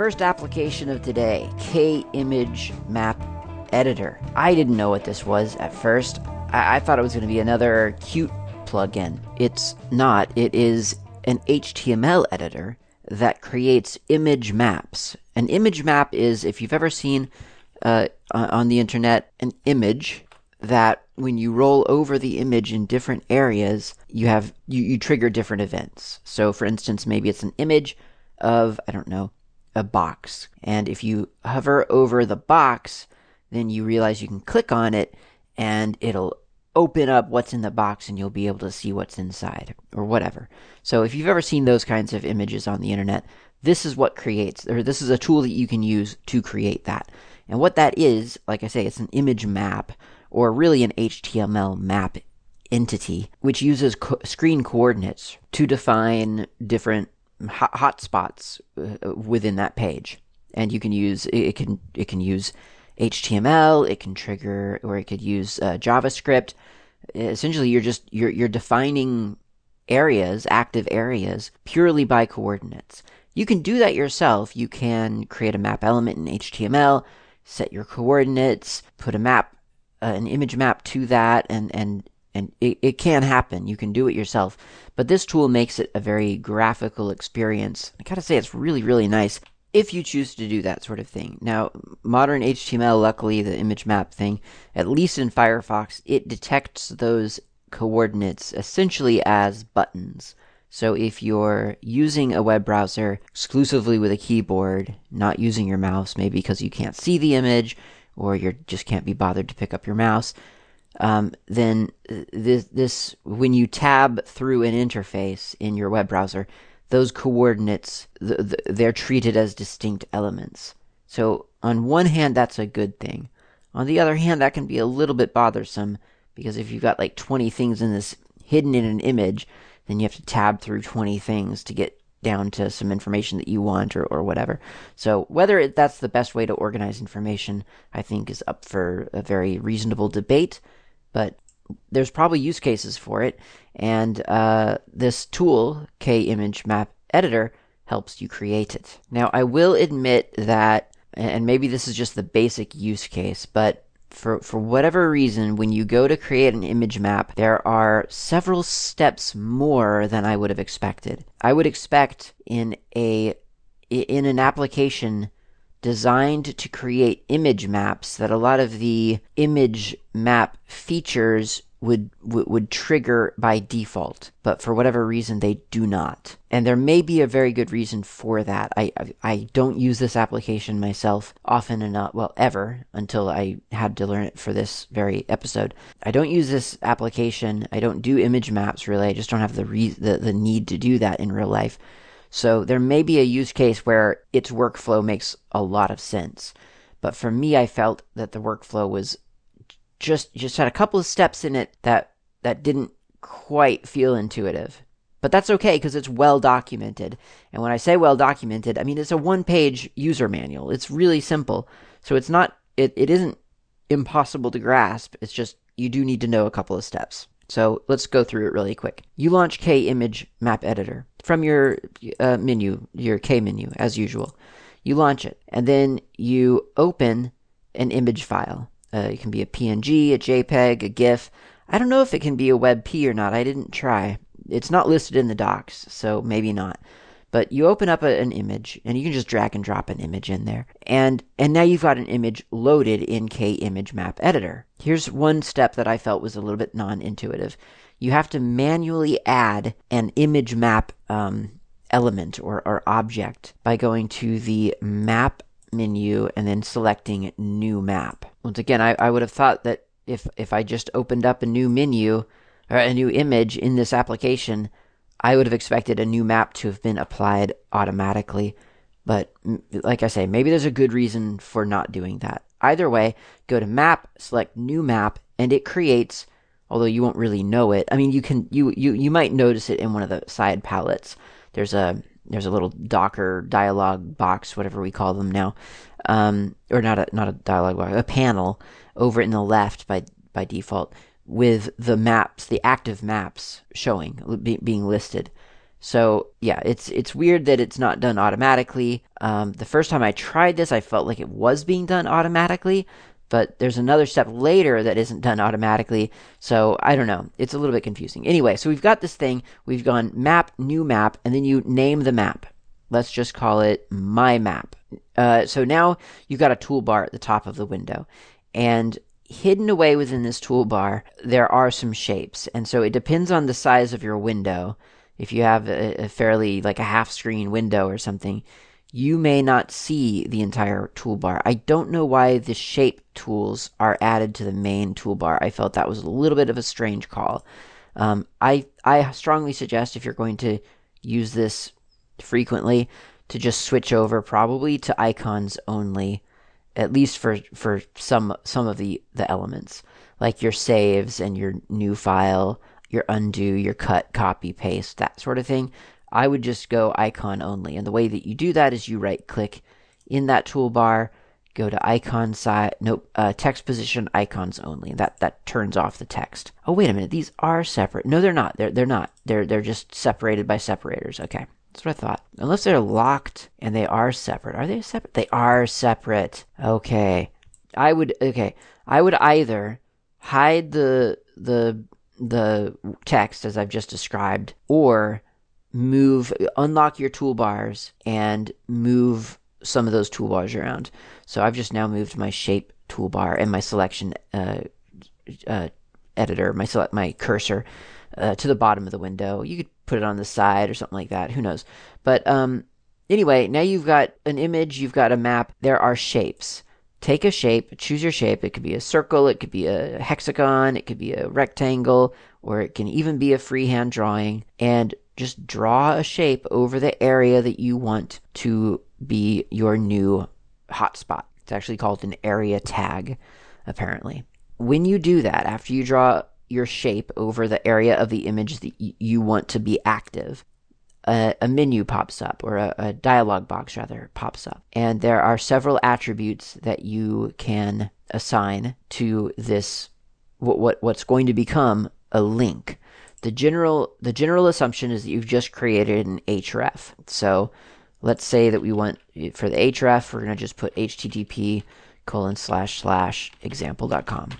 First application of today K-Image Map Editor. I didn't know what this was at first. I, I thought it was going to be another cute plugin. It's not. It is an HTML editor that creates image maps. An image map is, if you've ever seen uh, on the internet, an image that when you roll over the image in different areas, you have you, you trigger different events. So, for instance, maybe it's an image of I don't know a box, and if you hover over the box, then you realize you can click on it, and it'll open up what's in the box and you'll be able to see what's inside or whatever. So if you've ever seen those kinds of images on the internet, this is what creates or this is a tool that you can use to create that. And what that is, like I say, it's an image map or really an HTML map entity which uses co- screen coordinates to define different hot- hotspots uh, within that page. And you can use it can it can use HTML, it can trigger, or it could use uh, JavaScript. Essentially, you're just you're you're defining areas, active areas, purely by coordinates. You can do that yourself. You can create a map element in HTML, set your coordinates, put a map, uh, an image map to that, and and and it, it can happen. You can do it yourself. But this tool makes it a very graphical experience. I gotta say, it's really, really nice if you choose to do that sort of thing. Now, modern HTML, luckily, the image map thing, at least in Firefox, it detects those coordinates essentially as buttons. So if you're using a web browser exclusively with a keyboard, not using your mouse, maybe because you can't see the image or you just can't be bothered to pick up your mouse, um, then this, this when you tab through an interface in your web browser, those coordinates they're treated as distinct elements. So on one hand that's a good thing. On the other hand that can be a little bit bothersome because if you've got like 20 things in this hidden in an image, then you have to tab through 20 things to get down to some information that you want or, or whatever. So whether that's the best way to organize information, I think is up for a very reasonable debate. But there's probably use cases for it, and uh, this tool, K Image Map Editor, helps you create it. Now, I will admit that, and maybe this is just the basic use case, but for for whatever reason, when you go to create an image map, there are several steps more than I would have expected. I would expect in a in an application designed to create image maps that a lot of the image map features would, would trigger by default, but for whatever reason they do not. And there may be a very good reason for that. I, I I don't use this application myself often enough, well ever until I had to learn it for this very episode. I don't use this application. I don't do image maps really. I just don't have the re- the the need to do that in real life. So there may be a use case where its workflow makes a lot of sense. But for me, I felt that the workflow was just just had a couple of steps in it that that didn't quite feel intuitive. But that's okay because it's well documented. And when I say well documented, I mean it's a one-page user manual. It's really simple. So it's not it, it isn't impossible to grasp. It's just you do need to know a couple of steps. So let's go through it really quick. You launch K Image Map Editor from your uh, menu, your K menu, as usual. You launch it, and then you open an image file. Uh, it can be a PNG, a JPEG, a GIF. I don't know if it can be a WebP or not. I didn't try. It's not listed in the docs, so maybe not. But you open up a, an image, and you can just drag and drop an image in there, and and now you've got an image loaded in K Image Map Editor. Here's one step that I felt was a little bit non-intuitive. You have to manually add an image map um, element or, or object by going to the Map menu and then selecting New Map. Once again, I, I would have thought that if if I just opened up a new menu or a new image in this application I would have expected a new map to have been applied automatically. But like I say, maybe there's a good reason for not doing that. Either way, go to map, select new map, and it creates, although you won't really know it. I mean, you can you you you might notice it in one of the side palettes. There's a there's a little Docker dialog box, whatever we call them now, um, or not a not a dialog box, a panel over in the left by by default with the maps, the active maps showing be, being listed. So yeah, it's it's weird that it's not done automatically. Um, the first time I tried this, I felt like it was being done automatically, but there's another step later that isn't done automatically. So I don't know. It's a little bit confusing. Anyway, so we've got this thing. We've gone map, new map, and then you name the map. Let's just call it my map. Uh, so now you've got a toolbar at the top of the window, and hidden away within this toolbar, there are some shapes. And so it depends on the size of your window. If you have a, a fairly like a half screen window or something, you may not see the entire toolbar. I don't know why the shape tools are added to the main toolbar. I felt that was a little bit of a strange call. Um, I I strongly suggest if you're going to use this frequently to just switch over probably to icons only at least for for some some of the the elements like your saves and your new file your undo your cut copy paste that sort of thing. I would just go icon only. And the way that you do that is you right click in that toolbar go to icon side nope uh, text position icons only. That that turns off the text. Oh wait a minute. These are separate. No they're not. They're they're not. They're they're just separated by separators. Okay that's what I thought. Unless they're locked and they are separate. Are they separate? They are separate. Okay. I would okay. I would either hide the the the text as I've just described or move unlock your toolbars and move some of those toolbars around. So I've just now moved my shape toolbar and my selection uh, uh, editor, my select my cursor uh, to the bottom of the window. You could put it on the side or something like that. Who knows? But um, anyway, now you've got an image, you've got a map. There are shapes. Take a shape, choose your shape. It could be a circle, it could be a hexagon, it could be a rectangle, or it can even be a freehand drawing. And just draw a shape over the area that you want to be your new hotspot. It's actually called an area tag, apparently. When you do that, after you draw your shape over the area of the image that y- you want to be active, a, a menu pops up, or a, a dialog box rather pops up. And there are several attributes that you can assign to this, what, what what's going to become a link. The general the general assumption is that you've just created an href. So let's say that we want for the href, we're going to just put http colon slash slash example.com.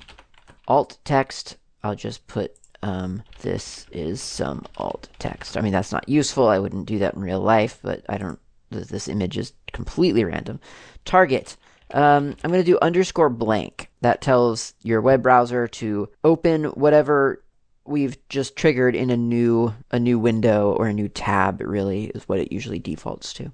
Alt text I'll just put um, this is some alt text. I mean, that's not useful. I wouldn't do that in real life, but I don't. This image is completely random. Target. Um, I'm going to do underscore blank. That tells your web browser to open whatever we've just triggered in a new a new window or a new tab. Really is what it usually defaults to.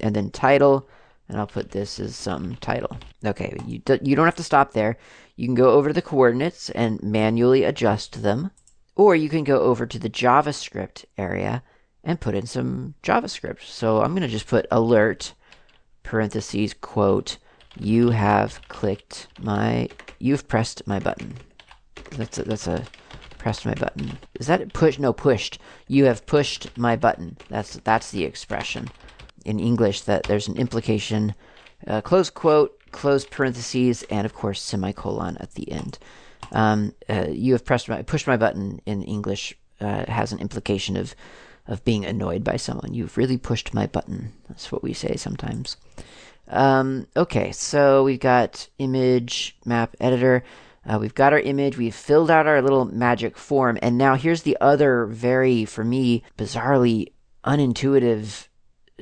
And then title, and I'll put this as some title. Okay, you you don't have to stop there. You can go over to the coordinates and manually adjust them, or you can go over to the JavaScript area and put in some JavaScript. So I'm going to just put alert parentheses quote you have clicked my you've pressed my button. That's a, that's a pressed my button. Is that push? No, pushed. You have pushed my button. That's that's the expression in English that there's an implication. Uh, close quote close parentheses, and of course semicolon at the end. Um, uh, you have pressed my pushed my button in English uh, has an implication of of being annoyed by someone. You've really pushed my button. That's what we say sometimes. Um, okay, so we've got image map editor. Uh, we've got our image. We've filled out our little magic form, and now here's the other very, for me, bizarrely unintuitive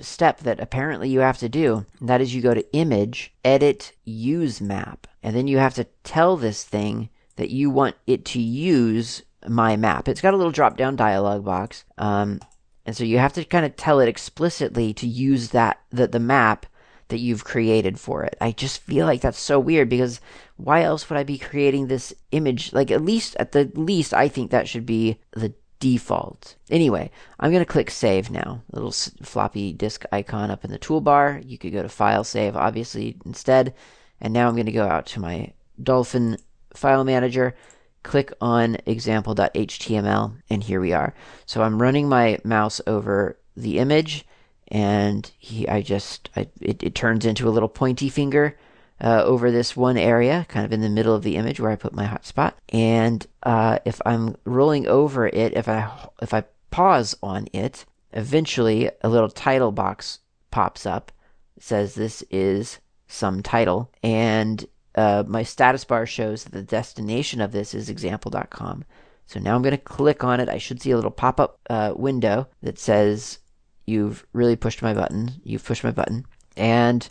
step that apparently you have to do. That is, you go to Image, Edit, Use Map, and then you have to tell this thing that you want it to use my map. It's got a little drop down dialog box, um, and so you have to kind of tell it explicitly to use that the, the map that you've created for it. I just feel like that's so weird because why else would I be creating this image? Like at least at the least I think that should be the default. Anyway, I'm going to click save now. Little floppy disk icon up in the toolbar. You could go to file save, obviously, instead. And now I'm going to go out to my Dolphin file manager, click on example.html, and here we are. So I'm running my mouse over the image, and he, I just, I, it, it turns into a little pointy finger uh, over this one area, kind of in the middle of the image where I put my hotspot. And uh, if I'm rolling over it, if I if I pause on it, eventually a little title box pops up. It says this is some title, and uh, my status bar shows that the destination of this is example.com. So now I'm going to click on it. I should see a little pop up uh, window that says, You've really pushed my button. You've pushed my button. And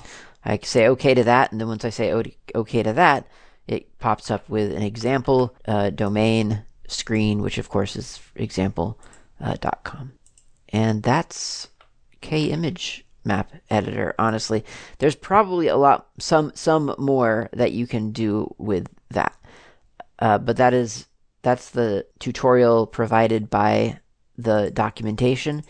I say OK to that. And then once I say OK to that, it pops up with an example uh, domain screen, which of course is example.com. Uh, and that's K image map editor honestly there's probably a lot some some more that you can do with that uh, but that is that's the tutorial provided by the documentation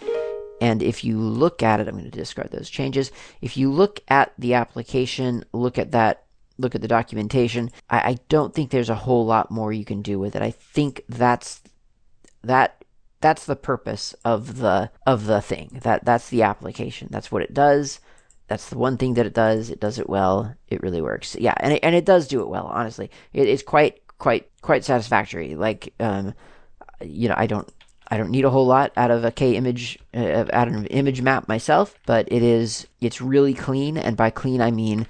and if you look at it i'm going to discard those changes if you look at the application look at that look at the documentation I, I don't think there's a whole lot more you can do with it i think that's that that's the purpose of the of the thing. That that's the application. That's what it does. That's the one thing that it does. It does it well. It really works. Yeah, and it, and it does do it well. Honestly, it, it's quite quite quite satisfactory. Like, um, you know, I don't I don't need a whole lot out of a K image uh, out of an image map myself, but it is it's really clean, and by clean I mean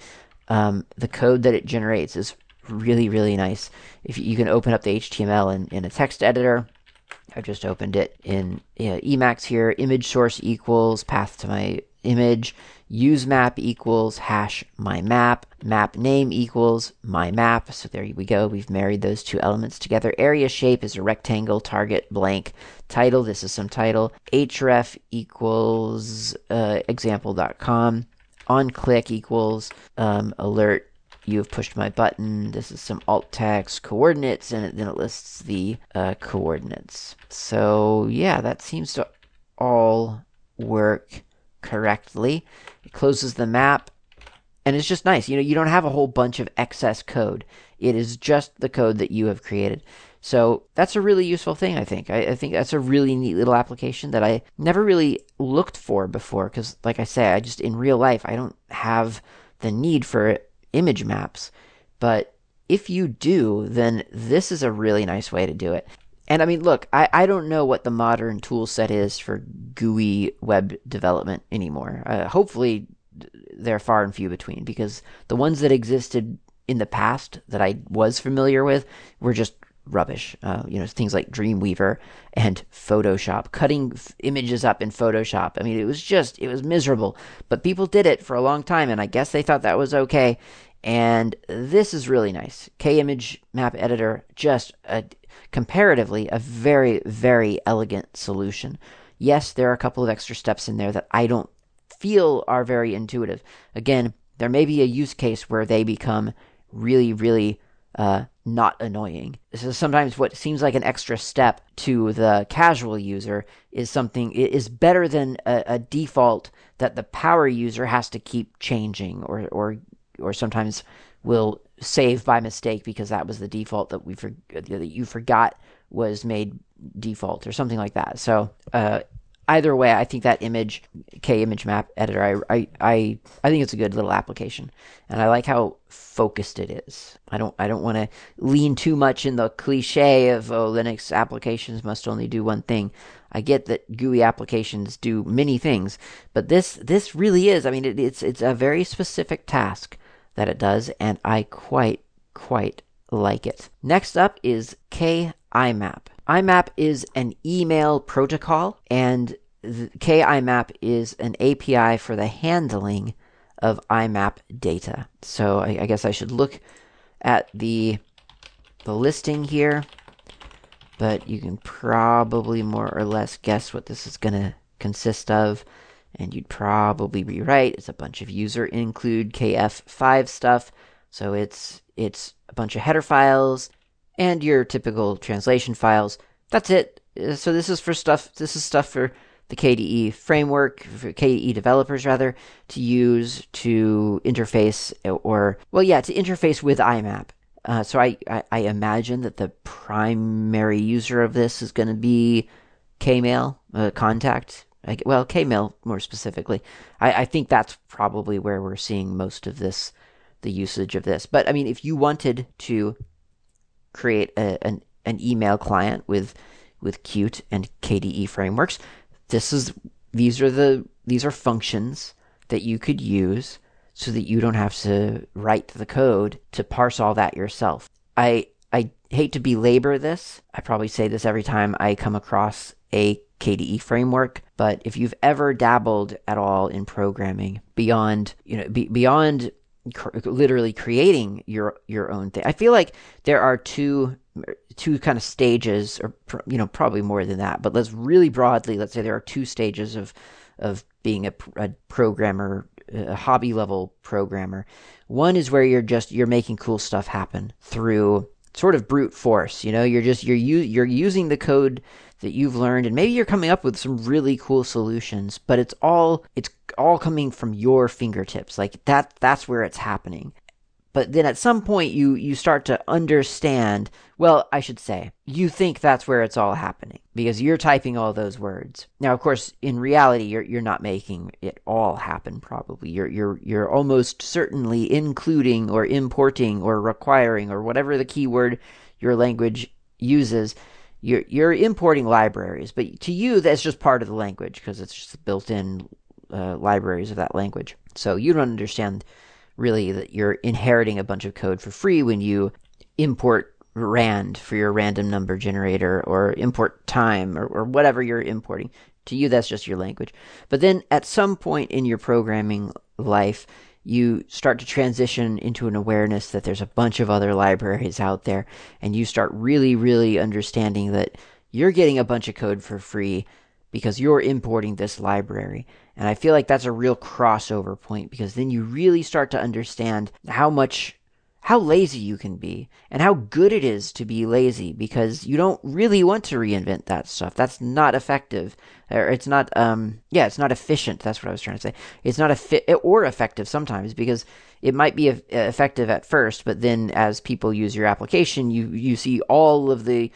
um, the code that it generates is really really nice. If you, you can open up the HTML in, in a text editor, I've just opened it in uh, Emacs here. Image source equals path to my image. Use map equals hash my map. Map name equals my map. So there we go. We've married those two elements together. Area shape is a rectangle. Target blank. Title. This is some title. href equals uh, example.com. On click equals um, alert you have pushed my button. This is some alt text coordinates, and then it lists the uh, coordinates. So yeah, that seems to all work correctly. It closes the map, and it's just nice. You know, you don't have a whole bunch of excess code. It is just the code that you have created. So that's a really useful thing, I think. I, I, think that's a really neat little application that I never really looked for before. Because, like I say, I just in real life I don't have the need for image maps. But if you do, then this is a really nice way to do it. And I mean, look, I, I don't know what the modern tool set is for GUI web development anymore. Uh, hopefully, they're far and few between because the ones that existed in the past that I was familiar with were just rubbish. Uh, you know, things like Dreamweaver and Photoshop, cutting f- images up in Photoshop. I mean, it was just, it was miserable. But people did it for a long time, and I guess they thought that was okay. And this is really nice. K image map editor, just a, comparatively a very, very elegant solution. Yes, there are a couple of extra steps in there that I don't feel are very intuitive. Again, there may be a use case where they become really, really uh, not annoying. So sometimes what seems like an extra step to the casual user is something is better than a, a default that the power user has to keep changing or or or sometimes will save by mistake because that was the default that we for, that you forgot was made default or something like that. So uh, either way, I think that image K image map editor, I, I I I think it's a good little application, and I like how focused it is. I don't I don't want to lean too much in the cliche of oh Linux applications must only do one thing. I get that GUI applications do many things, but this this really is. I mean, it, it's it's a very specific task that it does, and I quite quite like it. Next up is KIMAP. IMAP. Is an email protocol, and KIMAP is an API for the handling of IMAP data. So I, I, guess I should look at the the listing here, but you can probably more or less guess what this is going to consist of, and you'd probably right. It's a bunch of user include KF5 stuff. So it's it's a bunch of header files and your typical translation files. That's it. Uh, so this is for stuff. This is stuff for the KDE framework, for KDE developers rather, to use to interface or, well, yeah, to interface with IMAP. Uh, so I, I, I, imagine that the primary user of this is going to be Kmail, uh, Kontact. I, well, Kmail more specifically. I, I think that's probably where we're seeing most of this, the usage of this. But I mean, if you wanted to create a, an, an email client with with Qt and KDE frameworks, this is these are the these are functions that you could use so that you don't have to write the code to parse all that yourself. I I hate to belabor this. I probably say this every time I come across a KDE framework, but if you've ever dabbled at all in programming beyond, you know, be, beyond cr- literally creating your your own thing, I feel like there are two two kind of stages, or you know, probably more than that. But let's really broadly, let's say there are two stages of of being a, a programmer, a hobby level programmer. One is where you're just you're making cool stuff happen through sort of brute force. You know, you're just you're you're using the code that you've learned, and maybe you're coming up with some really cool solutions. But it's all it's all coming from your fingertips. Like that that's where it's happening. But then at some point you you start to understand, well, I should say, you think that's where it's all happening because you're typing all those words. Now, of course, in reality you're you're not making it all happen probably. You're you're you're almost certainly including or importing or requiring or whatever the keyword your language uses you're you're importing libraries, but to you that's just part of the language because it's just built-in uh, libraries of that language. So you don't understand really that you're inheriting a bunch of code for free when you import rand for your random number generator or import time or, or whatever you're importing. To you, that's just your language. But then at some point in your programming life, you start to transition into an awareness that there's a bunch of other libraries out there, and you start really, really understanding that you're getting a bunch of code for free because you're importing this library. And I feel like that's a real crossover point because then you really start to understand how much how lazy you can be and how good it is to be lazy because you don't really want to reinvent that stuff. That's not effective. Or it's not um yeah, it's not efficient. That's what I was trying to say. It's not fit or effective sometimes because it might be effective at first, but then as people use your application, you you see all of the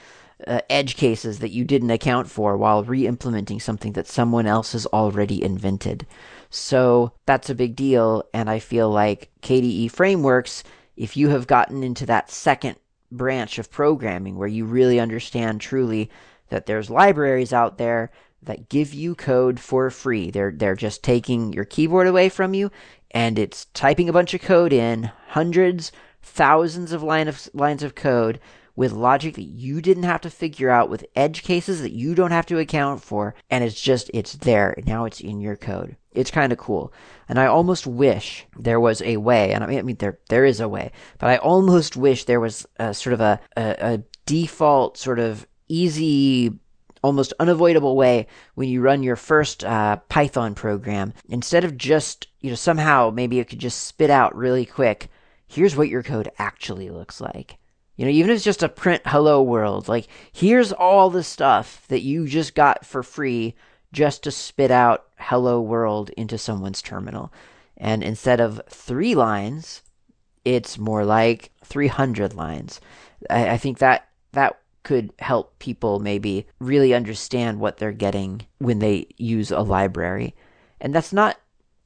uh, edge cases that you didn't account for while re-implementing something that someone else has already invented. So that's a big deal and I feel like KDE frameworks if you have gotten into that second branch of programming where you really understand truly that there's libraries out there that give you code for free. They're they're just taking your keyboard away from you and it's typing a bunch of code in, hundreds, thousands of line of lines of code with logic that you didn't have to figure out with edge cases that you don't have to account for and it's just it's there. Now it's in your code. It's kind of cool. And I almost wish there was a way, and I mean, I mean there there is a way, but I almost wish there was a sort of a, a, a default sort of easy almost unavoidable way when you run your first uh, Python program. Instead of just, you know, somehow maybe it could just spit out really quick, here's what your code actually looks like. You know, even if it's just a print hello world, like here's all the stuff that you just got for free just to spit out hello world into someone's terminal. And instead of three lines, it's more like 300 lines. I, I think that that could help people maybe really understand what they're getting when they use a library. And that's not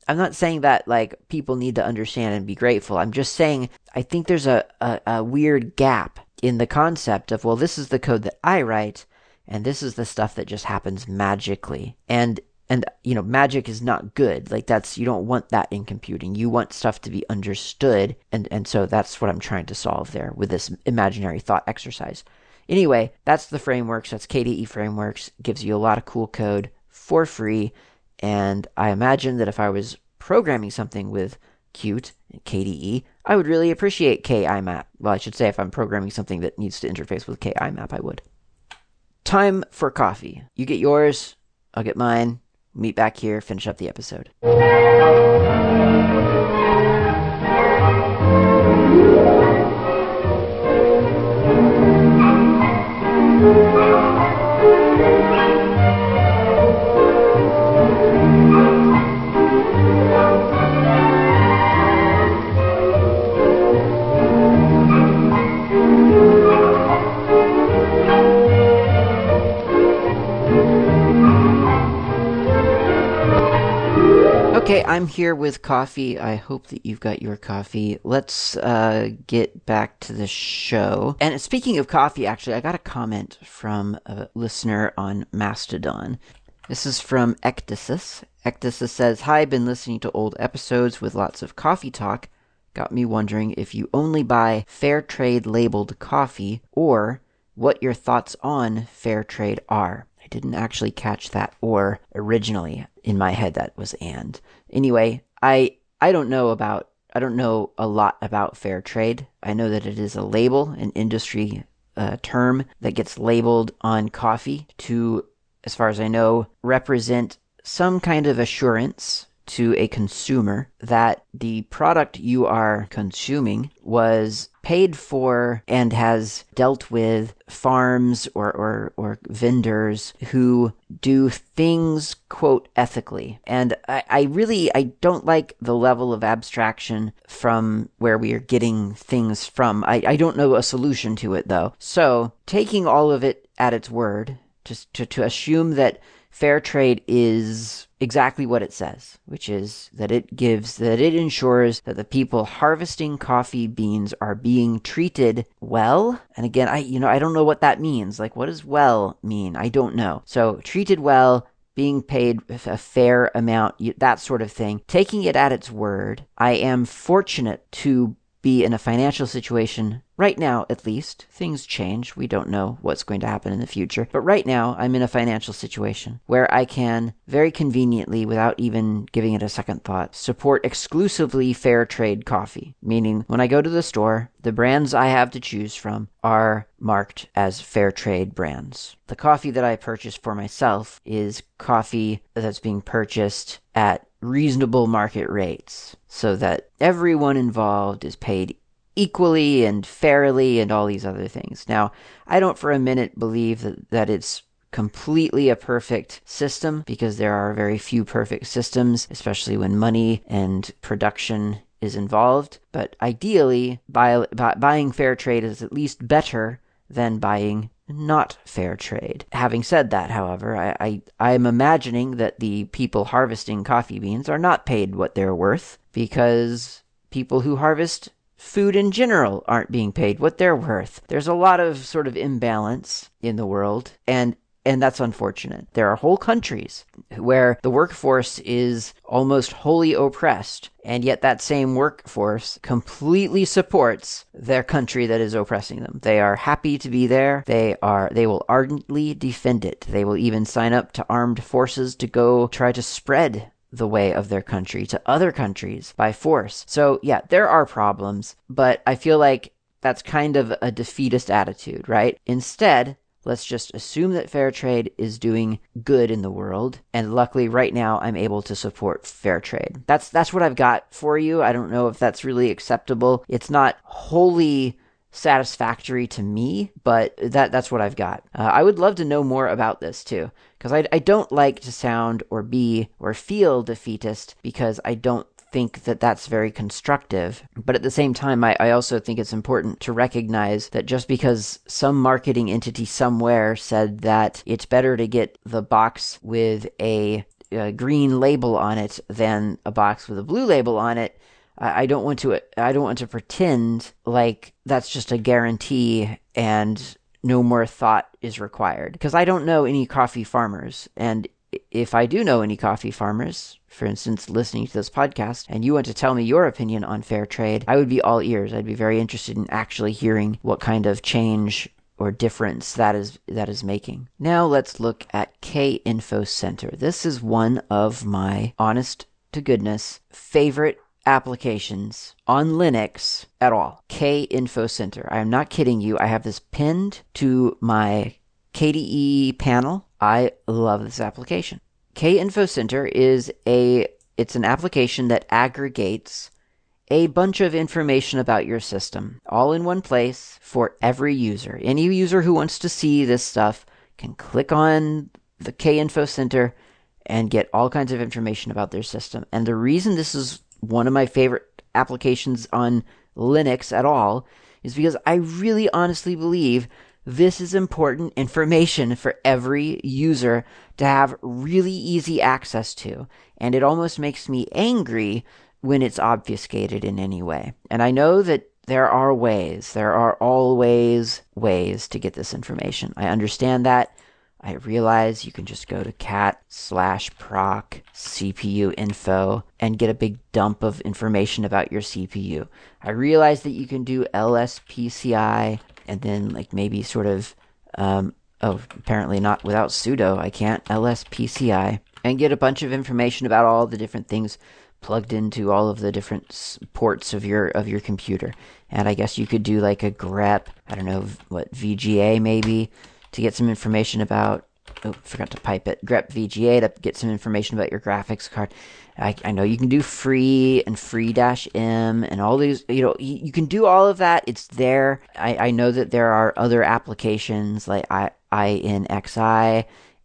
I'm not saying that like people need to understand and be grateful. I'm just saying I think there's a, a, a, weird gap in the concept of, well, this is the code that I write, and this is the stuff that just happens magically. And and you know, magic is not good. Like that's you don't want that in computing. You want stuff to be understood, and and so that's what I'm trying to solve there with this imaginary thought exercise. Anyway, that's the frameworks. That's KDE frameworks. Gives you a lot of cool code for free and I imagine that if I was programming something with Qt and KDE, I would really appreciate KIMAP. Well, I should say if I'm programming something that needs to interface with KIMAP, I would. Time for coffee. You get yours, I'll get mine. Meet back here, finish up the episode. Okay, I'm here with coffee. I hope that you've got your coffee. Let's uh, get back to the show. And speaking of coffee, actually, I got a comment from a listener on Mastodon. This is from Ecdysis. Ecdysis says, Hi, been listening to old episodes with lots of coffee talk. Got me wondering if you only buy fair trade labeled coffee or what your thoughts on fair trade are. Didn't actually catch that or originally. In my head that was and. Anyway, I I don't know about I don't know a lot about fair trade. I know that it is a label, an industry uh, term that gets labeled on coffee to as far as I know, represent some kind of assurance to a consumer that the product you are consuming was paid for and has dealt with farms or, or, or vendors who do things quote ethically. And I, I really i don't like the level of abstraction from where we are getting things from. I, I don't know a solution to it though. So taking all of it at its word to, to, to assume that fair trade is exactly what it says, which is that it gives, that it ensures that the people harvesting coffee beans are being treated well. And again, I, you know, I don't know what that means. Like, what does well mean? I don't know. So, treated well, being paid a fair amount, that sort of thing. Taking it at its word, I am fortunate to be in a financial situation. Right now at least things change. We don't know what's going to happen in the future. But right now i'm in a financial situation where i can very conveniently without even giving it a second thought support exclusively fair trade coffee. Meaning when i go to the store the brands i have to choose from are marked as fair trade brands. The coffee that i purchase for myself is coffee that's being purchased at reasonable market rates so that everyone involved is paid equally and fairly and all these other things. Now, I don't for a minute believe that, that it's completely a perfect system because there are very few perfect systems, especially when money and production is involved. But ideally, buy, buy, buying fair trade is at least better than buying not fair trade. Having said that, however, I, I, am imagining that the people harvesting coffee beans are not paid what they're worth because people who harvest food in general aren't being paid what they're worth. There's a lot of sort of imbalance in the world, and and that's unfortunate. There are whole countries where the workforce is almost wholly oppressed, and yet that same workforce completely supports their country that is oppressing them. They are happy to be there. They are they will ardently defend it. They will even sign up to armed forces to go try to spread the way of their country to other countries by force. So, yeah, there are problems, but I feel like that's kind of a defeatist attitude, right? Instead, Let's just assume that fair trade is doing good in the world, and luckily right now I'm able to support fair trade. That's that's what I've got for you. I don't know if that's really acceptable. It's not wholly satisfactory to me, but that that's what I've got. Uh, I would love to know more about this too, because I, I don't like to sound or be or feel defeatist because I don't think that that's very constructive. But at the same time, I, I also think it's important to recognize that just because some marketing entity somewhere said that it's better to get the box with a, a green label on it than a box with a blue label on it, I, don't want to I don't want to pretend like that's just a guarantee and no more thought is required because I don't know any coffee farmers and if I do know any coffee farmers, for instance, listening to this podcast, and you want to tell me your opinion on fair trade, I would be all ears. I'd be very interested in actually hearing what kind of change or difference that is that is making. Now let's look at K Info Center. This is one of my honest to goodness favorite applications on Linux at all. K Info Center. I am not kidding you. I have this pinned to my KDE panel. I love this application. K Info Center is a it's an application that aggregates a bunch of information about your system all in one place for every user. Any user who wants to see this stuff can click on the K Info Center and get all kinds of information about their system. And the reason this is one of my favorite applications on Linux at all is because I really honestly believe This is important information for every user to have really easy access to, and it almost makes me angry when it's obfuscated in any way. And I know that there are ways, there are always ways to get this information. I understand that. I realize you can just go to cat slash proc CPU info and get a big dump of information about your CPU. I realize that you can do lspci and then like maybe sort of um, oh apparently not without sudo I can't lspci and get a bunch of information about all the different things plugged into all of the different ports of your of your computer. And I guess you could do like a grep, I don't know what VGA maybe to get some information about. Oh, forgot to pipe it. grep VGA to get some information about your graphics card. I, I know you can do free and free dash m and all these. You know you, you can do all of that. It's there. I, I know that there are other applications like I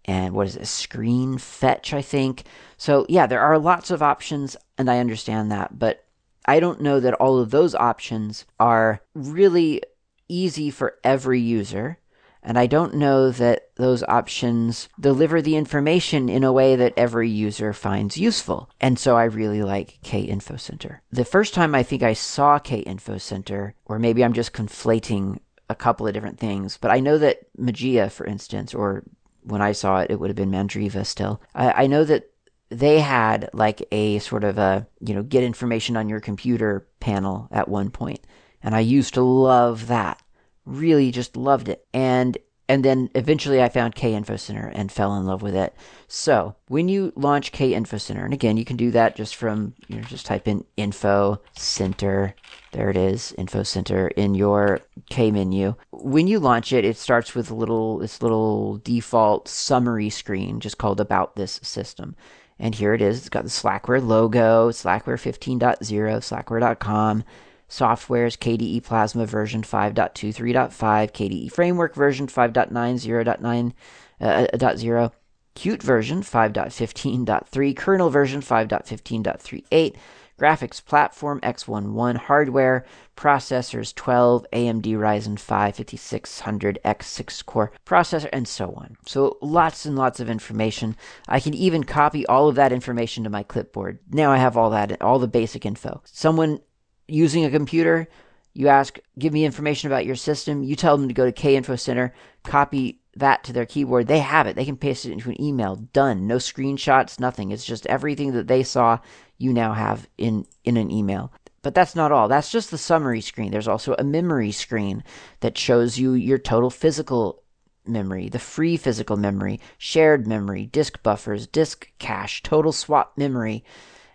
and what is it, screen fetch, I think. So, yeah, there are lots of options, and I understand that, but I don't know that all of those options are really easy for every user. And I don't know that those options deliver the information in a way that every user finds useful. And so I really like K Info Center. The first time I think I saw K Info Center, or maybe I'm just conflating a couple of different things, but I know that Mageia, for instance, or when I saw it, it would have been Mandriva still. I, I know that they had like a sort of a, you know, get information on your computer panel at one point. And I used to love that. Really just loved it. And and then eventually I found K Info Center and fell in love with it. So when you launch K Info Center, and again, you can do that just from, you know, just type in info center. There it is, info center in your K menu. When you launch it, it starts with a little, this little default summary screen just called about this system. And here it is. It's got the Slackware logo, Slackware 15.0, slackware.com softwares KDE Plasma version 5.23.5, KDE Framework version 5.90.9 uh, 0, uh, Qt version 5.15.3, kernel version 5.15.38, graphics platform X11 hardware, processors 12, AMD Ryzen 5 5600X6 core processor, and so on. So lots and lots of information. I can even copy all of that information to my clipboard. Now I have all that, all the basic info. Someone using a computer, you ask, give me information about your system. You tell them to go to K Info Center, copy that to their keyboard. They have it. They can paste it into an email. Done. No screenshots, nothing. It's just everything that they saw you now have in, in an email. But that's not all. That's just the summary screen. There's also a memory screen that shows you your total physical memory, the free physical memory, shared memory, disk buffers, disk cache, total swap memory.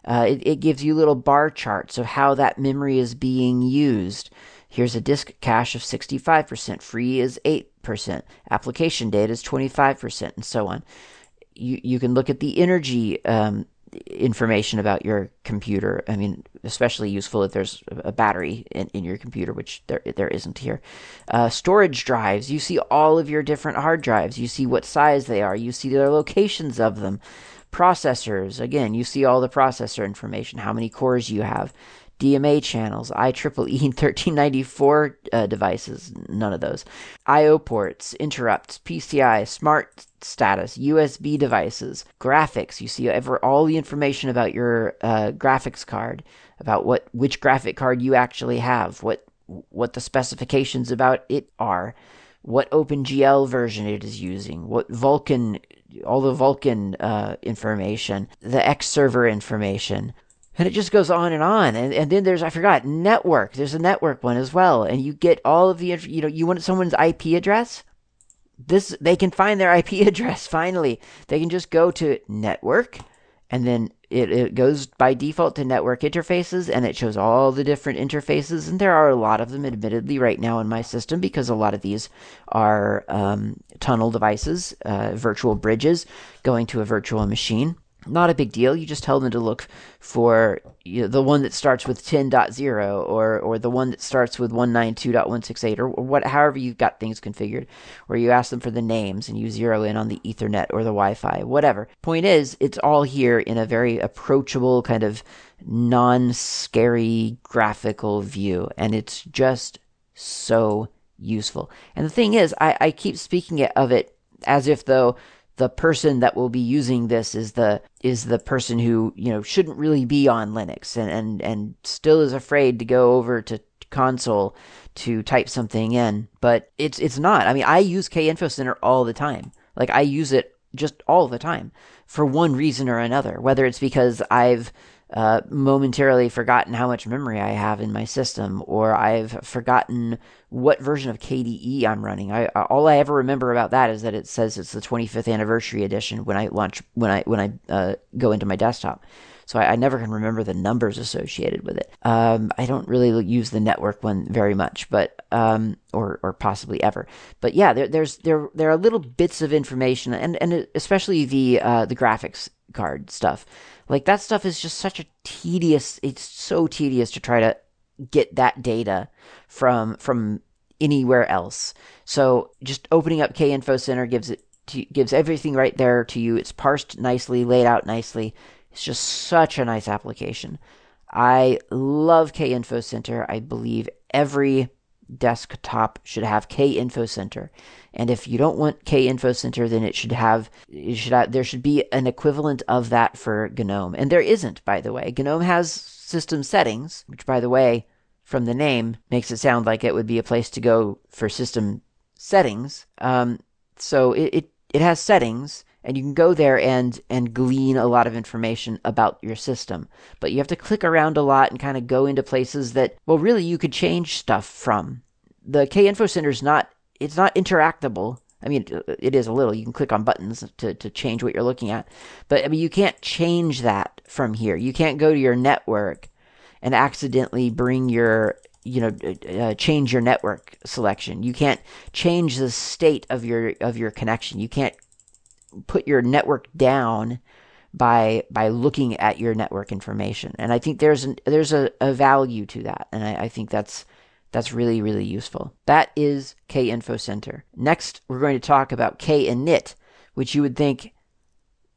Uh, it, it gives you little bar charts of how that memory is being used. Here's a disk cache of 65%, free is 8%, application data is 25%, and so on. You, you can look at the energy um, information about your computer. I mean, especially useful if there's a battery in, in your computer, which there there isn't here. Uh, storage drives. You see all of your different hard drives. You see what size they are. You see their locations of them. Processors, again, you see all the processor information, how many cores you have. DMA channels, IEEE 1394 uh, devices, none of those. I.O. ports, interrupts, PCI, smart status, USB devices, graphics. You see ever all the information about your uh, graphics card, about what which graphic card you actually have, what what the specifications about it are, what OpenGL version it is using, what Vulkan all the Vulkan uh, information, the X server information. And it just goes on and on. And, and then there's, I forgot, network. There's a network one as well. And you get all of the, you know, you want someone's IP address? This, they can find their IP address finally. They can just go to network and then it, it goes by default to network interfaces and it shows all the different interfaces and there are a lot of them admittedly right now in my system because a lot of these are um, tunnel devices uh, virtual bridges going to a virtual machine not a big deal. You just tell them to look for you know, the one that starts with 10.0 or or the one that starts with 192.168 or, or what however you've got things configured or you ask them for the names and you zero in on the ethernet or the wi-fi whatever point is it's all here in a very approachable kind of non-scary graphical view and it's just so useful. And the thing is, I, I keep speaking of it as if though the person that will be using this is the is the person who you know shouldn't really be on Linux and and and still is afraid to go over to console to type something in. But it's it's not. I mean, I use K Info Center all the time. Like I use it just all the time for one reason or another. Whether it's because I've uh, momentarily forgotten how much memory I have in my system, or I've forgotten what version of KDE I'm running. I all I ever remember about that is that it says it's the 25th anniversary edition when I launch when I when I uh, go into my desktop. So I, I, never can remember the numbers associated with it. Um, I don't really use the network one very much, but um, or or possibly ever. But yeah, there, there's there there are little bits of information, and and especially the uh, the graphics card stuff like that stuff is just such a tedious. It's so tedious to try to get that data from from anywhere else. So just opening up K Info Center gives it to, gives everything right there to you. It's parsed nicely, laid out nicely. It's just such a nice application. I love K Info Center. I believe every desktop should have K Info Center. And if you don't want K Info Center, then it should have, it should have, there should be an equivalent of that for GNOME. And there isn't, by the way. GNOME has system settings, which, by the way, from the name makes it sound like it would be a place to go for system settings. Um, so it, it, it has settings and you can go there and and glean a lot of information about your system but you have to click around a lot and kind of go into places that well really you could change stuff from the k info center is not it's not interactable. I mean, it is a little. You can click on buttons to, to change what you're looking at. But I mean, you can't change that from here. You can't go to your network and accidentally bring your, you know, uh, change your network selection. You can't change the state of your of your connection. You can't put your network down by by looking at your network information. And I think there's an there's a, a value to that. And I, I think that's that's really, really useful. That is K Info Center. Next, we're going to talk about K init, which you would think,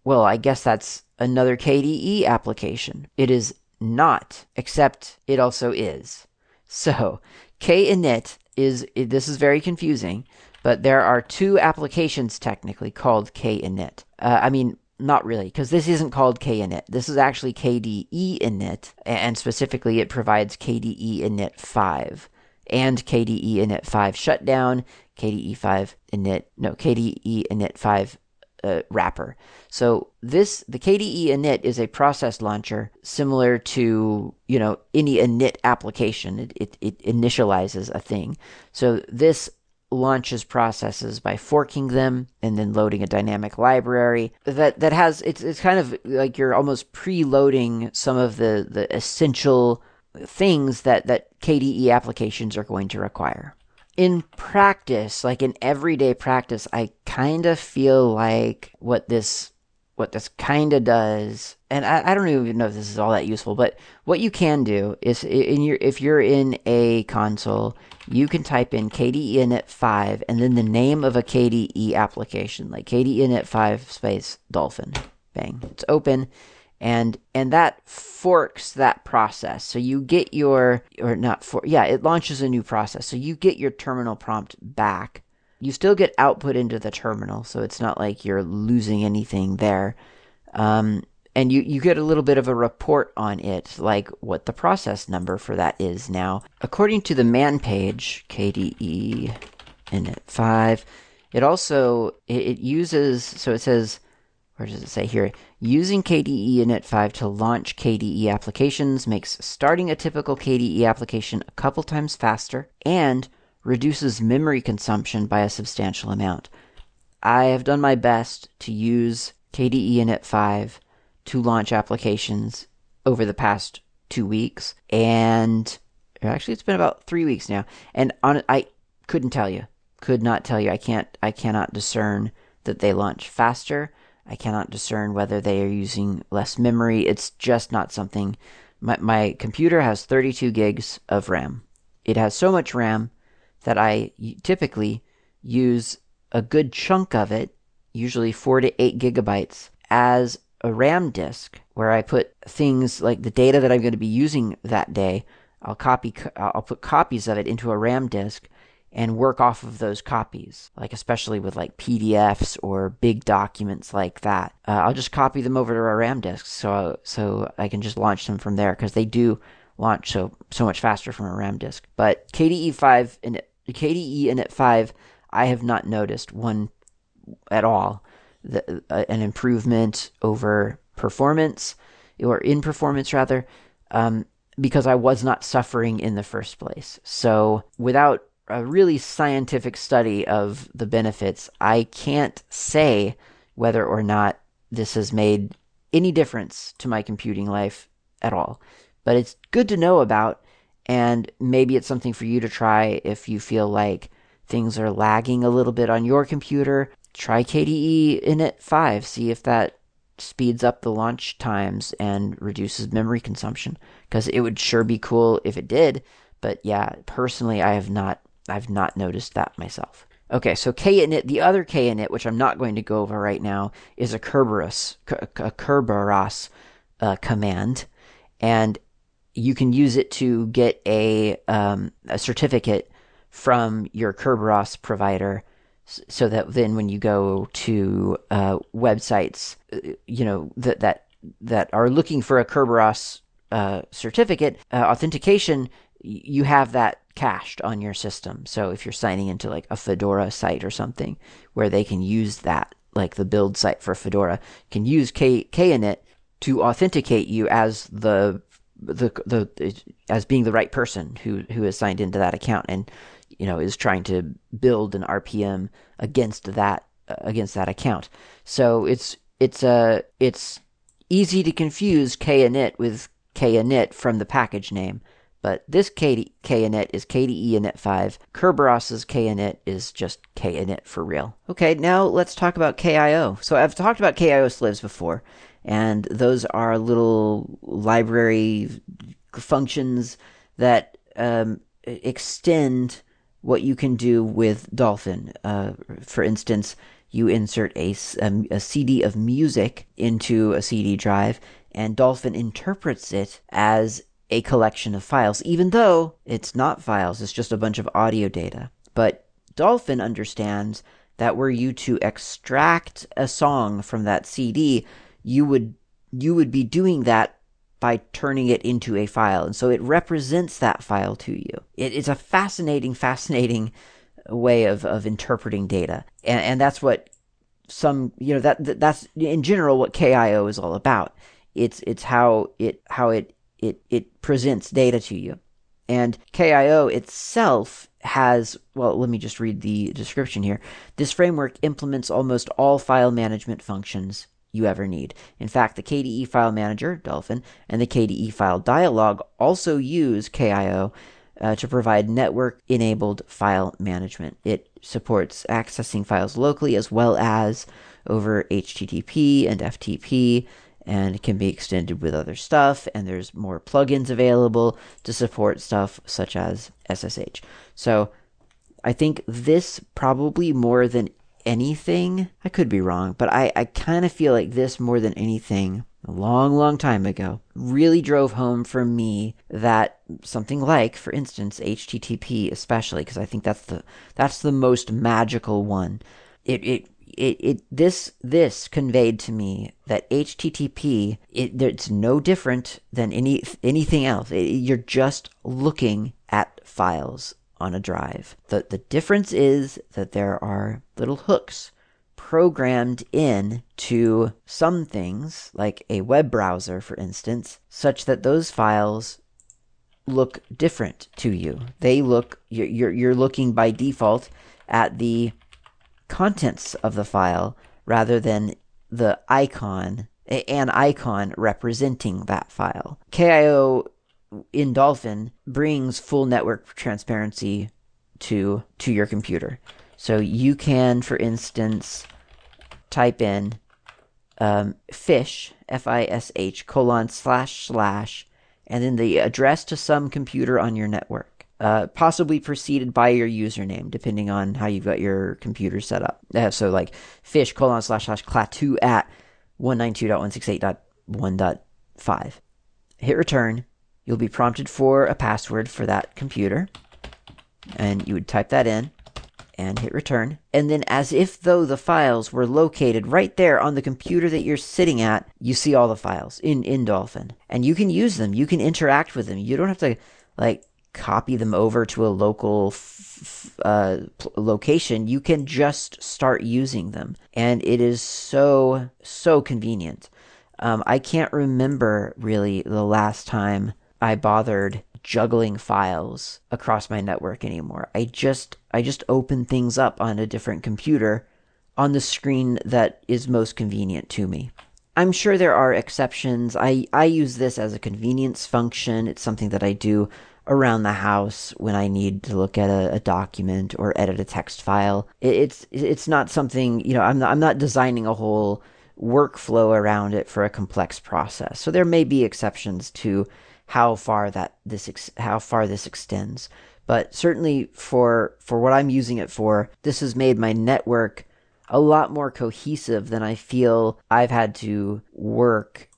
well, I guess that's another KDE application. It is not, except it also is. So, K init is, this is very confusing, but there are two applications technically called K init. Uh, I mean, not really, because this isn't called KInit. This is actually KDE init, and specifically it provides KDE init 5 and KDE init 5 shutdown, KDE 5 init, no, KDE init 5 uh, wrapper. So this, the KDE init is a process launcher similar to, you know, any init application. It, it, it initializes a thing. So this launches processes by forking them and then loading a dynamic library that that has it's it's kind of like you're almost preloading some of the the essential things that, that KDE applications are going to require. In practice, like in everyday practice, I kind of feel like what this what this kind of does, and I, I, don't even know if this is all that useful, but what you can do is in your if you're in a console, you can type in KDE init 5 and then the name of a KDE application, like KDE init 5 space dolphin. Bang. It's open and and that forks that process. So you get your or not for yeah it launches a new process. So you get your terminal prompt back. You still get output into the terminal so it's not like you're losing anything there. Um, and you, you get a little bit of a report on it like what the process number for that is. Now according to the man page kde init 5 it also it, it uses so it says where does it say here? Using KDE Init 5 to launch KDE applications makes starting a typical KDE application a couple times faster and reduces memory consumption by a substantial amount. I have done my best to use KDE Init 5 to launch applications over the past two weeks, and actually it's been about three weeks now. And on, I couldn't tell you, could not tell you. I can't, I cannot discern that they launch faster I cannot discern whether they are using less memory. It's just not something. My, my computer has 32 gigs of RAM. It has so much RAM that I typically use a good chunk of it, usually 4 to 8 gigabytes, as a RAM disk where I put things like the data that I'm going to be using that day. I'll copy I'll put copies of it into a RAM disk and work off of those copies, like especially with like PDFs or big documents like that. Uh, I'll just copy them over to our RAM disks so so I can just launch them from there because they do launch so so much faster from a RAM disk. But KDE 5 and KDE Init 5, I have not noticed one at all the, uh, an improvement over performance or in performance rather. Um, because I was not suffering in the first place. So, without a really scientific study of the benefits, I can't say whether or not this has made any difference to my computing life at all. But it's good to know about, and maybe it's something for you to try if you feel like things are lagging a little bit on your computer. Try KDE Init 5, see if that speeds up the launch times and reduces memory consumption because it would sure be cool if it did but yeah personally i have not i've not noticed that myself. Okay so kinit the other kinit which i'm not going to go over right now is a kerberos a kerberos uh, command. And you can use it to get a um, a certificate from your kerberos provider so that then when you go to uh, websites, uh, you know that that that are looking for a Kerberos uh, certificate uh, authentication, you have that cached on your system. So if you're signing into like a Fedora site or something where they can use that, like the build site for Fedora, can use K KInit to authenticate you as the the the as being the right person who who is signed into that account and you know, is trying to build an RPM against that against that account. So it's it's uh it's easy to confuse kinit with kinit from the package name. But this K- kinit is KDE init 5. Kerberos's kinit is just kinit for real. Okay, now let's talk about KIO. So I've talked about KIO slaves before, and those are little library functions that um, extend what you can do with Dolphin. Uh, for instance, you insert a, a, CD of music into a CD drive, and Dolphin interprets it as a collection of files, even though it's not files, it's just a bunch of audio data. But Dolphin understands that were you to extract a song from that CD, you would you would be doing that by turning it into a file. And so it represents that file to you. It is a fascinating, fascinating way of, of interpreting data. And, and that's what some, you know, that, that's in general what KIO is all about. It's, it's how it, how it, it, it presents data to you. And KIO itself has, well, let me just read the description here. This framework implements almost all file management functions you ever need. In fact, the KDE File Manager, Dolphin, and the KDE File Dialog also use KIO uh, to provide network enabled file management. It supports accessing files locally as well as over HTTP and FTP and it can be extended with other stuff and there's more plugins available to support stuff such as SSH. So I think this probably more than anything, I could be wrong, but I, I kind of feel like this more than anything a long, long time ago really drove home for me that something like, for instance, HTTP, especially because I think that's the that's the most magical one. It it it, it this this conveyed to me that HTTP it, it's no different than any anything else. It, you're just looking at files on a drive. The, the difference is that there are little hooks programmed in to some things, like a web browser, for instance, such that those files look different to you. They look, you're, you're, you're looking by default at the contents of the file rather than the icon, an icon representing that file. KIO in Dolphin brings full network transparency to to your computer. So you can, for instance, type in um, fish f i s h colon slash slash, and then the address to some computer on your network, uh, possibly preceded by your username, depending on how you've got your computer set up. Uh, so like fish colon slash slash klaatu at 192.168.1.5. Hit return You'll be prompted for a password for that computer. And you would type that in and hit return. And then, as if though the files were located right there on the computer that you're sitting at, you see all the files in, in Dolphin. And you can use them, you can interact with them. You don't have to, like, copy them over to a local f- uh, location. You can just start using them. And it is so, so convenient. Um, I can't remember really the last time I bothered juggling files across my network anymore. I just I just open things up on a different computer on the screen that is most convenient to me. I'm sure there are exceptions. I, I use this as a convenience function. It's something that I do around the house when I need to look at a, a document or edit a text file. It, it's it's not something you know. I'm not, I'm not designing a whole workflow around it for a complex process. So there may be exceptions to how far that this ex- how far this extends. But certainly for for what I'm using it for, this has made my network a lot more cohesive than I feel I've had to work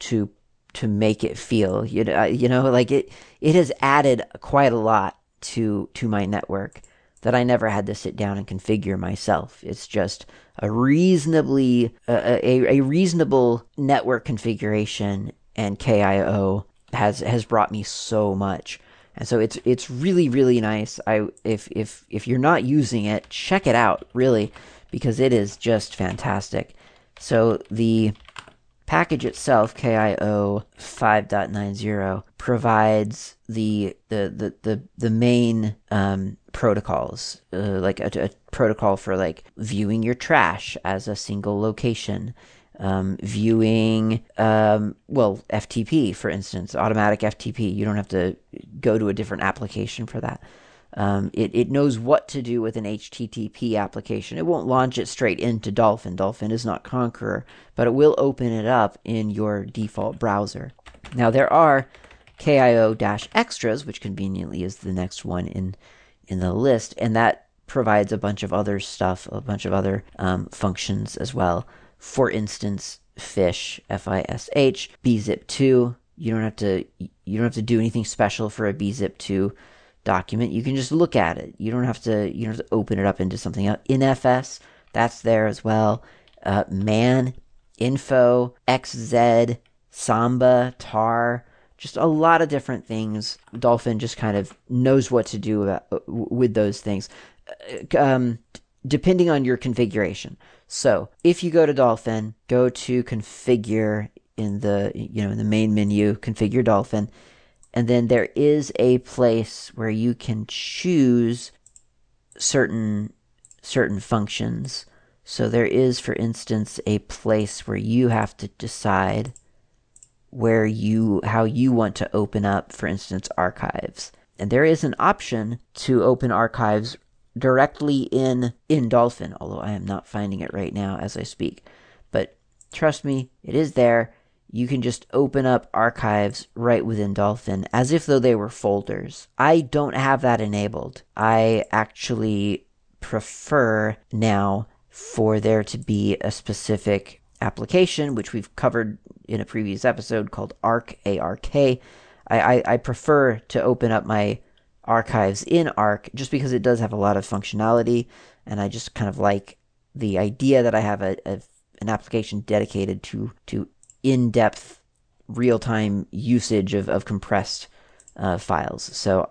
to to make it feel. You know, uh, you know, like it it has added quite a lot to to my network that I never had to sit down and configure myself. It's just a reasonably a, a, a reasonable network configuration and KIO has has brought me so much. And so it's it's really really nice. I if if if you're not using it, check it out really because it is just fantastic. So the package itself, KIO 5.90, provides the the the the, the main um, protocols, uh, like a, a, protocol for like viewing your trash as a single location, um, viewing, um, well, FTP, for instance, automatic FTP. You don't have to go to a different application for that. Um, it, it knows what to do with an HTTP application. It won't launch it straight into Dolphin. Dolphin is not Konqueror, but it will open it up in your default browser. Now, there are KIO extras, which conveniently is the next one in, in the list, and that provides a bunch of other stuff, a bunch of other um, functions as well for instance, fish, F-I-S-H, bzip2. You don't have to you don't have to do anything special for a bzip2 document. You can just look at it. You don't have to you don't have to open it up into something else. NFS, that's there as well. Uh, man, info, XZ, Samba, tar, just a lot of different things. Dolphin just kind of knows what to do about, with those things. Uh, um, depending on your configuration. So if you go to Dolphin, go to configure in the you know in the main menu, configure Dolphin, and then there is a place where you can choose certain certain functions. So there is, for instance, a place where you have to decide where you how you want to open up, for instance, archives. And there is an option to open archives directly in in Dolphin, although I am not finding it right now as I speak. But trust me, it is there. You can just open up archives right within Dolphin as if though they were folders. I don't have that enabled. I actually prefer now for there to be a specific application, which we've covered in a previous episode called Ark, A-R-K. I, I, I prefer to open up my archives in Ark just because it does have a lot of functionality, and I just kind of like the idea that I have a, a an application dedicated to to in depth real time usage of of compressed uh, files. So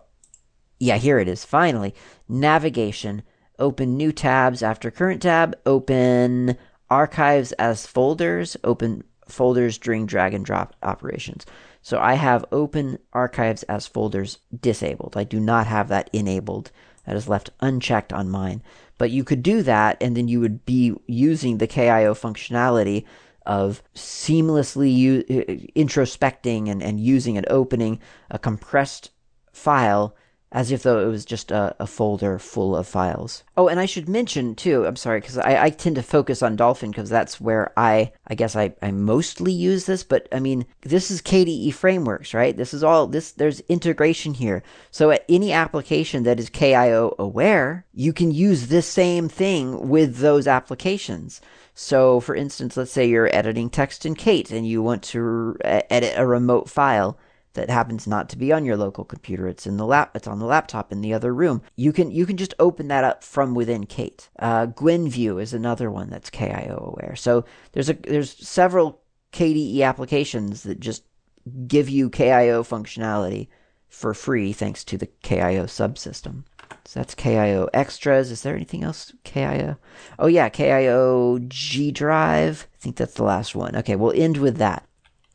yeah, here it is. Finally, navigation. Open new tabs after current tab. Open archives as folders. Open folders during drag and drop operations. So I have open archives as folders disabled. I do not have that enabled. That is left unchecked on mine. But you could do that, and then you would be using the KIO functionality of seamlessly u- uh, introspecting and, and using and opening a compressed file as if though it was just a, a, folder full of files. Oh, and I should mention too, I'm sorry, because I, I, tend to focus on Dolphin because that's where I, I guess I, I mostly use this, but I mean, this is KDE frameworks, right? This is all, this, there's integration here. So at any application that is KIO aware, you can use this same thing with those applications. So for instance, let's say you're editing text in Kate and you want to edit a remote file that happens not to be on your local computer. It's in the lap. It's on the laptop in the other room. You can you can just open that up from within Kate. Uh, Gwenview is another one that's KIO aware. So there's a there's several KDE applications that just give you KIO functionality for free thanks to the KIO subsystem. So that's KIO extras. Is there anything else? KIO? Oh, yeah, KIO G Drive. I think that's the last one. Okay, we'll end with that.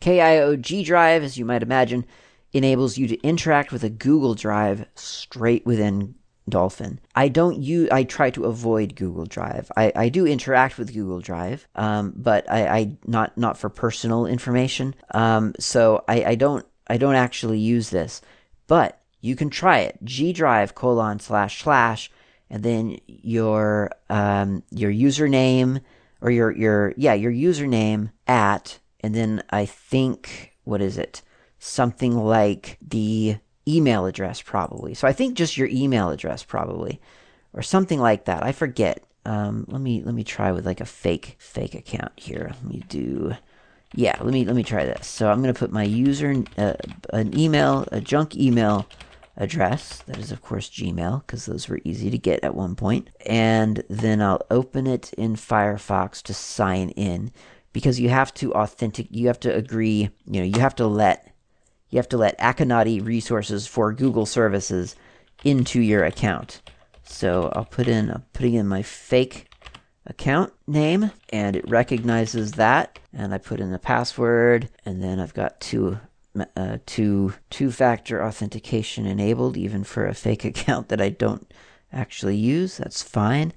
KIO G Drive, as you might imagine, enables you to interact with a Google Drive straight within Dolphin. I don't use. I try to avoid Google Drive. I, I do interact with Google Drive, um, but I, I not not for personal information. Um, so I, I don't I don't actually use this, but you can try it. G Drive colon slash slash, and then your um, your username or your your yeah your username at, and then I think what is it? Something like the email address probably. So I think just your email address probably, or something like that. I forget. Um, let me let me try with like a fake fake account here. Let me do. Yeah, let me let me try this. So I'm gonna put my user uh, an email a junk email address. That is of course Gmail because those were easy to get at one point. And then I'll open it in Firefox to sign in because you have to authentic. You have to agree. You know, you have to let you have to let Akonadi resources for Google services into your account. So I'll put in, I'm putting in my fake account name and it recognizes that. And I put in the password and then I've got two, uh, two, two factor authentication enabled even for a fake account that I don't actually use. That's fine.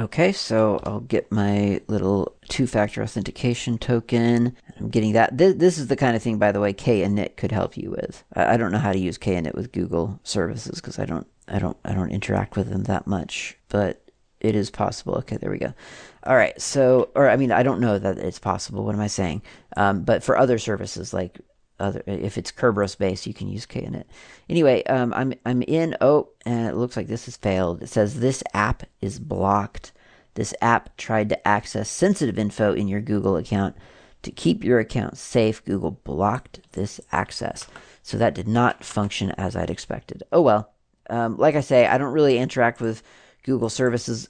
Okay, so I'll get my little two-factor authentication token. I'm getting that. This, this is the kind of thing, by the way, Kinit could help you with. I, I don't know how to use Kinit with Google services because I don't, I don't, I don't interact with them that much. But it is possible. Okay, there we go. All right, so, or I mean, I don't know that it's possible. What am I saying? Um, but for other services like other if it's Kerberos based, you can use Kinit. Anyway, um, I'm I'm in. Oh, and it looks like this has failed. It says this app is blocked. This app tried to access sensitive info in your Google account. To keep your account safe, Google blocked this access. So that did not function as I'd expected. Oh well. Um, like I say, I don't really interact with Google services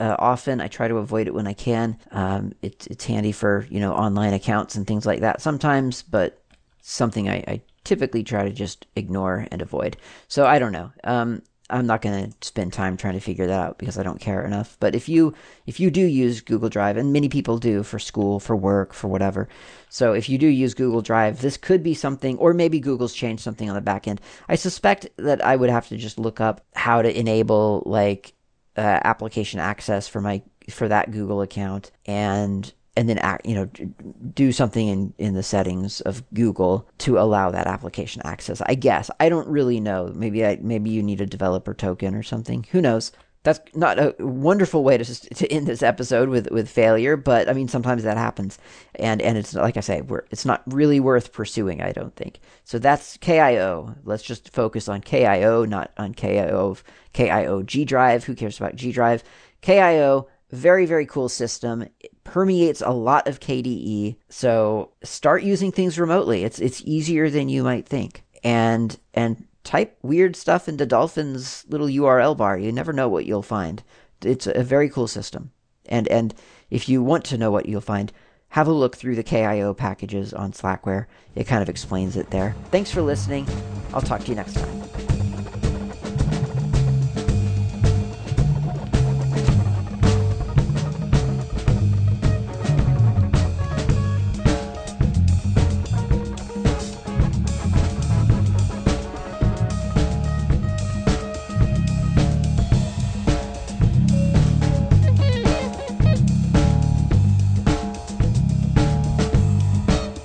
uh, often. I try to avoid it when I can. Um, it, it's handy for you know online accounts and things like that sometimes, but something I, I typically try to just ignore and avoid. So I don't know. Um, I'm not going to spend time trying to figure that out because I don't care enough. But if you if you do use Google Drive, and many people do for school, for work, for whatever, so if you do use Google Drive, this could be something, or maybe Google's changed something on the back end. I suspect that I would have to just look up how to enable like uh, application access for my for that Google account and and then act, you know do something in in the settings of Google to allow that application access. I guess I don't really know. Maybe I maybe you need a developer token or something. Who knows? That's not a wonderful way to to end this episode with with failure, but I mean sometimes that happens, and and it's like I say, we're, it's not really worth pursuing. I don't think so. That's KIO. Let's just focus on KIO, not on KIO KIO G Drive. Who cares about G Drive? KIO very, very cool system. It permeates a lot of KDE. So start using things remotely. It's it's easier than you might think. And and type weird stuff into Dolphin's little URL bar. You never know what you'll find. It's a very cool system. And and if you want to know what you'll find, have a look through the KIO packages on Slackware. It kind of explains it there. Thanks for listening. I'll talk to you next time.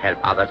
Help others